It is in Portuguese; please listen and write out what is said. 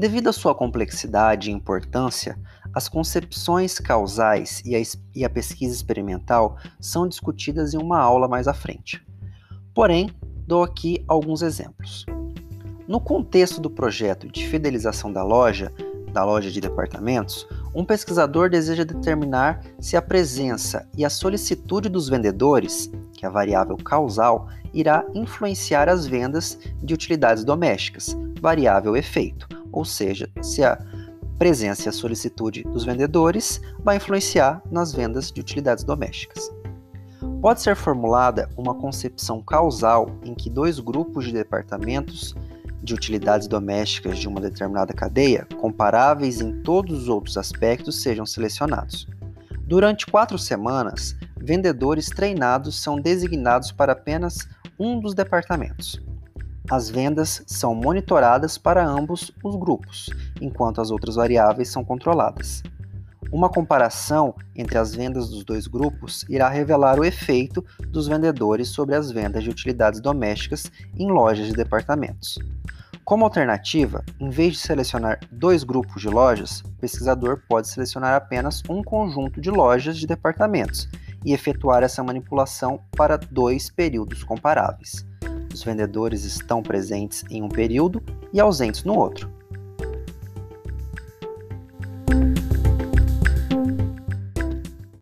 Devido à sua complexidade e importância, as concepções causais e a, e a pesquisa experimental são discutidas em uma aula mais à frente. Porém, dou aqui alguns exemplos. No contexto do projeto de fidelização da loja, da loja de departamentos, um pesquisador deseja determinar se a presença e a solicitude dos vendedores, que é a variável causal, irá influenciar as vendas de utilidades domésticas, variável efeito, ou seja, se a presença e a solicitude dos vendedores vai influenciar nas vendas de utilidades domésticas. Pode ser formulada uma concepção causal em que dois grupos de departamentos de utilidades domésticas de uma determinada cadeia, comparáveis em todos os outros aspectos, sejam selecionados. Durante quatro semanas, vendedores treinados são designados para apenas um dos departamentos. As vendas são monitoradas para ambos os grupos, enquanto as outras variáveis são controladas. Uma comparação entre as vendas dos dois grupos irá revelar o efeito dos vendedores sobre as vendas de utilidades domésticas em lojas de departamentos. Como alternativa, em vez de selecionar dois grupos de lojas, o pesquisador pode selecionar apenas um conjunto de lojas de departamentos e efetuar essa manipulação para dois períodos comparáveis. Os vendedores estão presentes em um período e ausentes no outro.